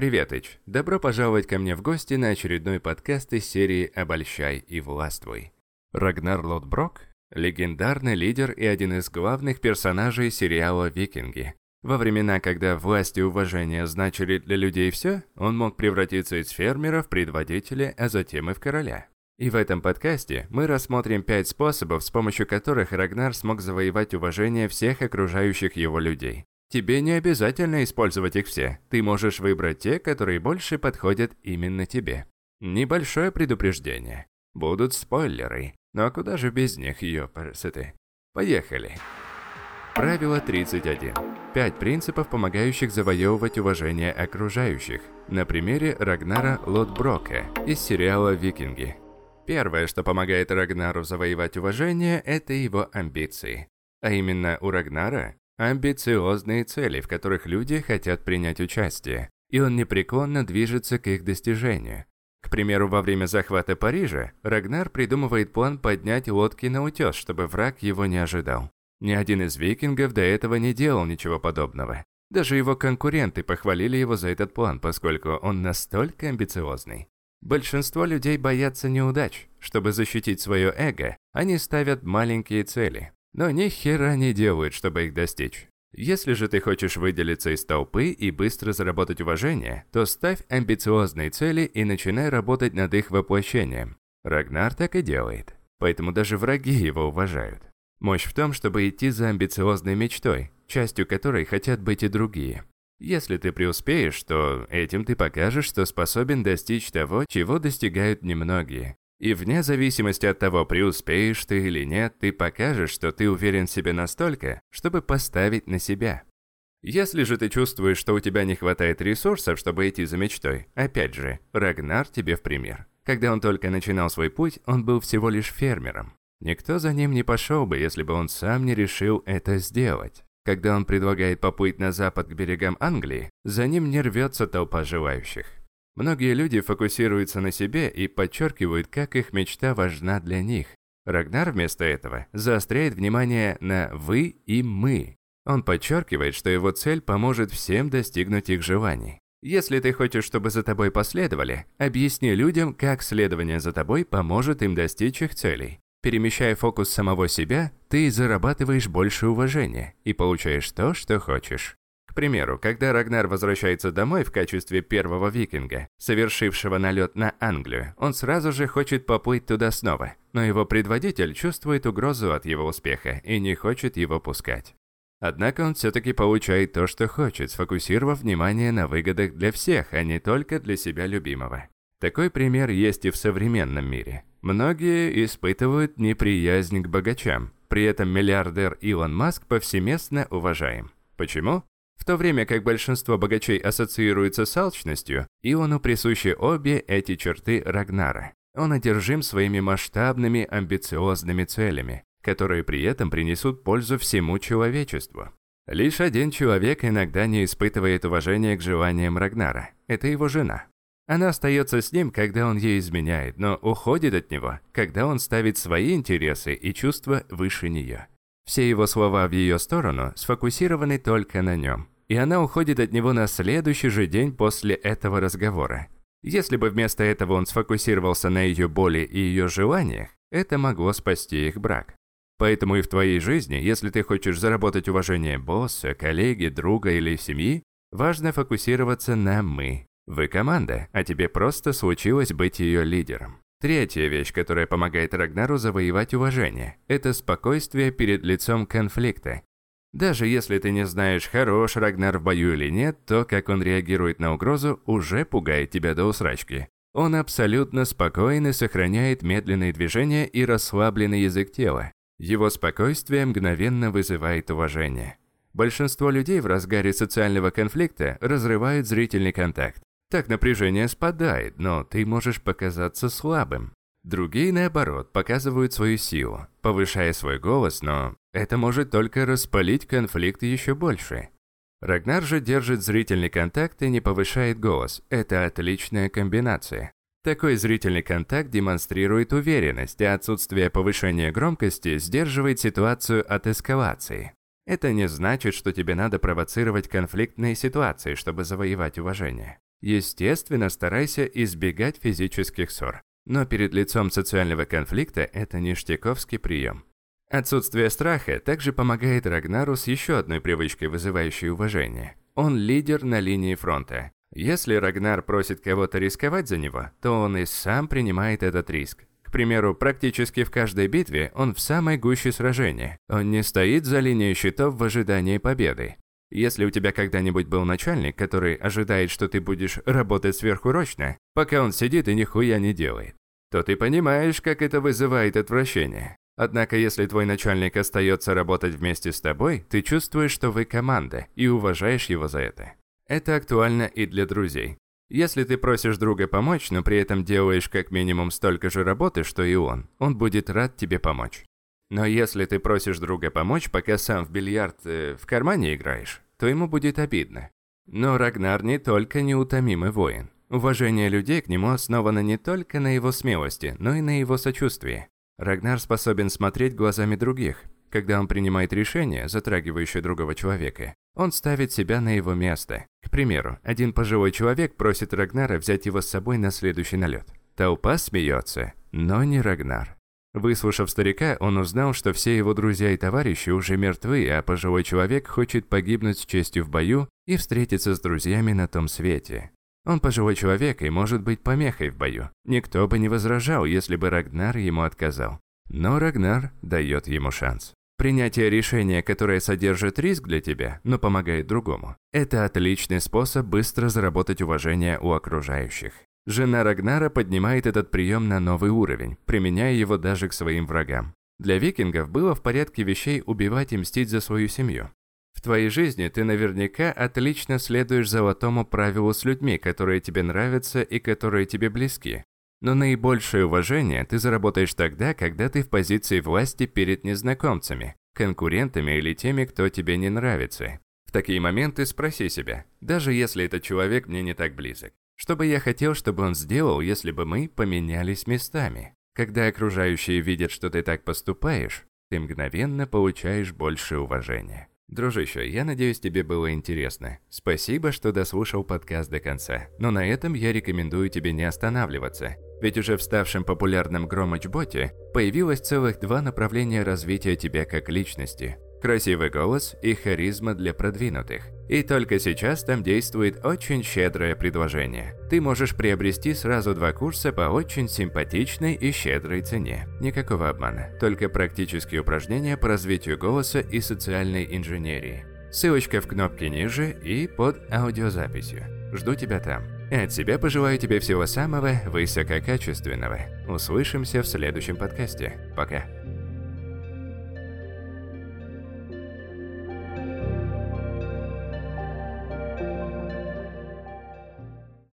Привет, Ич. Добро пожаловать ко мне в гости на очередной подкаст из серии «Обольщай и властвуй». Рагнар Лотброк – легендарный лидер и один из главных персонажей сериала «Викинги». Во времена, когда власть и уважение значили для людей все, он мог превратиться из фермера в предводителя, а затем и в короля. И в этом подкасте мы рассмотрим пять способов, с помощью которых Рагнар смог завоевать уважение всех окружающих его людей. Тебе не обязательно использовать их все, ты можешь выбрать те, которые больше подходят именно тебе. Небольшое предупреждение. Будут спойлеры, но куда же без них, ёпрсеты. Поехали. Правило 31. Пять принципов, помогающих завоевывать уважение окружающих. На примере Рагнара Лотброка из сериала «Викинги». Первое, что помогает Рагнару завоевать уважение, это его амбиции. А именно у Рагнара амбициозные цели, в которых люди хотят принять участие, и он непреклонно движется к их достижению. К примеру, во время захвата Парижа Рагнар придумывает план поднять лодки на утес, чтобы враг его не ожидал. Ни один из викингов до этого не делал ничего подобного. Даже его конкуренты похвалили его за этот план, поскольку он настолько амбициозный. Большинство людей боятся неудач. Чтобы защитить свое эго, они ставят маленькие цели. Но ни хера не делают, чтобы их достичь. Если же ты хочешь выделиться из толпы и быстро заработать уважение, то ставь амбициозные цели и начинай работать над их воплощением. Рагнар так и делает. Поэтому даже враги его уважают. Мощь в том, чтобы идти за амбициозной мечтой, частью которой хотят быть и другие. Если ты преуспеешь, то этим ты покажешь, что способен достичь того, чего достигают немногие. И вне зависимости от того, преуспеешь ты или нет, ты покажешь, что ты уверен в себе настолько, чтобы поставить на себя. Если же ты чувствуешь, что у тебя не хватает ресурсов, чтобы идти за мечтой, опять же, Рагнар тебе в пример. Когда он только начинал свой путь, он был всего лишь фермером. Никто за ним не пошел бы, если бы он сам не решил это сделать. Когда он предлагает поплыть на запад к берегам Англии, за ним не рвется толпа желающих. Многие люди фокусируются на себе и подчеркивают, как их мечта важна для них. Рагнар вместо этого заостряет внимание на «вы» и «мы». Он подчеркивает, что его цель поможет всем достигнуть их желаний. Если ты хочешь, чтобы за тобой последовали, объясни людям, как следование за тобой поможет им достичь их целей. Перемещая фокус самого себя, ты зарабатываешь больше уважения и получаешь то, что хочешь. К примеру, когда Рагнар возвращается домой в качестве первого викинга, совершившего налет на Англию, он сразу же хочет поплыть туда снова, но его предводитель чувствует угрозу от его успеха и не хочет его пускать. Однако он все-таки получает то, что хочет, сфокусировав внимание на выгодах для всех, а не только для себя любимого. Такой пример есть и в современном мире. Многие испытывают неприязнь к богачам. При этом миллиардер Илон Маск повсеместно уважаем. Почему? В то время как большинство богачей ассоциируется с алчностью, Илону присущи обе эти черты Рагнара. Он одержим своими масштабными амбициозными целями, которые при этом принесут пользу всему человечеству. Лишь один человек иногда не испытывает уважения к желаниям Рагнара. Это его жена. Она остается с ним, когда он ей изменяет, но уходит от него, когда он ставит свои интересы и чувства выше нее. Все его слова в ее сторону сфокусированы только на нем, и она уходит от него на следующий же день после этого разговора. Если бы вместо этого он сфокусировался на ее боли и ее желаниях, это могло спасти их брак. Поэтому и в твоей жизни, если ты хочешь заработать уважение босса, коллеги, друга или семьи, важно фокусироваться на «мы», вы команда, а тебе просто случилось быть ее лидером. Третья вещь, которая помогает Рагнару завоевать уважение, это спокойствие перед лицом конфликта. Даже если ты не знаешь, хорош Рагнар в бою или нет, то, как он реагирует на угрозу, уже пугает тебя до усрачки. Он абсолютно спокоен и сохраняет медленные движения и расслабленный язык тела. Его спокойствие мгновенно вызывает уважение. Большинство людей в разгаре социального конфликта разрывают зрительный контакт. Так напряжение спадает, но ты можешь показаться слабым. Другие, наоборот, показывают свою силу, повышая свой голос, но это может только распалить конфликт еще больше. Рагнар же держит зрительный контакт и не повышает голос. Это отличная комбинация. Такой зрительный контакт демонстрирует уверенность, а отсутствие повышения громкости сдерживает ситуацию от эскалации. Это не значит, что тебе надо провоцировать конфликтные ситуации, чтобы завоевать уважение. Естественно, старайся избегать физических ссор. Но перед лицом социального конфликта это ништяковский прием. Отсутствие страха также помогает Рагнару с еще одной привычкой, вызывающей уважение. Он лидер на линии фронта. Если Рагнар просит кого-то рисковать за него, то он и сам принимает этот риск. К примеру, практически в каждой битве он в самой гуще сражения. Он не стоит за линией щитов в ожидании победы. Если у тебя когда-нибудь был начальник, который ожидает, что ты будешь работать сверхурочно, пока он сидит и нихуя не делает, то ты понимаешь, как это вызывает отвращение. Однако, если твой начальник остается работать вместе с тобой, ты чувствуешь, что вы команда, и уважаешь его за это. Это актуально и для друзей. Если ты просишь друга помочь, но при этом делаешь как минимум столько же работы, что и он, он будет рад тебе помочь. Но если ты просишь друга помочь, пока сам в бильярд э, в кармане играешь, то ему будет обидно. Но Рагнар не только неутомимый воин. Уважение людей к нему основано не только на его смелости, но и на его сочувствии. Рагнар способен смотреть глазами других, когда он принимает решение, затрагивающее другого человека, он ставит себя на его место. К примеру, один пожилой человек просит Рагнара взять его с собой на следующий налет. Толпа смеется, но не Рагнар. Выслушав старика, он узнал, что все его друзья и товарищи уже мертвы, а пожилой человек хочет погибнуть с честью в бою и встретиться с друзьями на том свете. Он пожилой человек и может быть помехой в бою. Никто бы не возражал, если бы Рагнар ему отказал. Но Рагнар дает ему шанс. Принятие решения, которое содержит риск для тебя, но помогает другому, это отличный способ быстро заработать уважение у окружающих. Жена Рагнара поднимает этот прием на новый уровень, применяя его даже к своим врагам. Для викингов было в порядке вещей убивать и мстить за свою семью. В твоей жизни ты наверняка отлично следуешь золотому правилу с людьми, которые тебе нравятся и которые тебе близки. Но наибольшее уважение ты заработаешь тогда, когда ты в позиции власти перед незнакомцами, конкурентами или теми, кто тебе не нравится. В такие моменты спроси себя, даже если этот человек мне не так близок, что бы я хотел, чтобы он сделал, если бы мы поменялись местами? Когда окружающие видят, что ты так поступаешь, ты мгновенно получаешь больше уважения. Дружище, я надеюсь, тебе было интересно. Спасибо, что дослушал подкаст до конца. Но на этом я рекомендую тебе не останавливаться. Ведь уже в ставшем популярном Громыч-боте появилось целых два направления развития тебя как личности. Красивый голос и харизма для продвинутых. И только сейчас там действует очень щедрое предложение. Ты можешь приобрести сразу два курса по очень симпатичной и щедрой цене. Никакого обмана, только практические упражнения по развитию голоса и социальной инженерии. Ссылочка в кнопке ниже и под аудиозаписью. Жду тебя там. От себя пожелаю тебе всего самого высококачественного. Услышимся в следующем подкасте. Пока.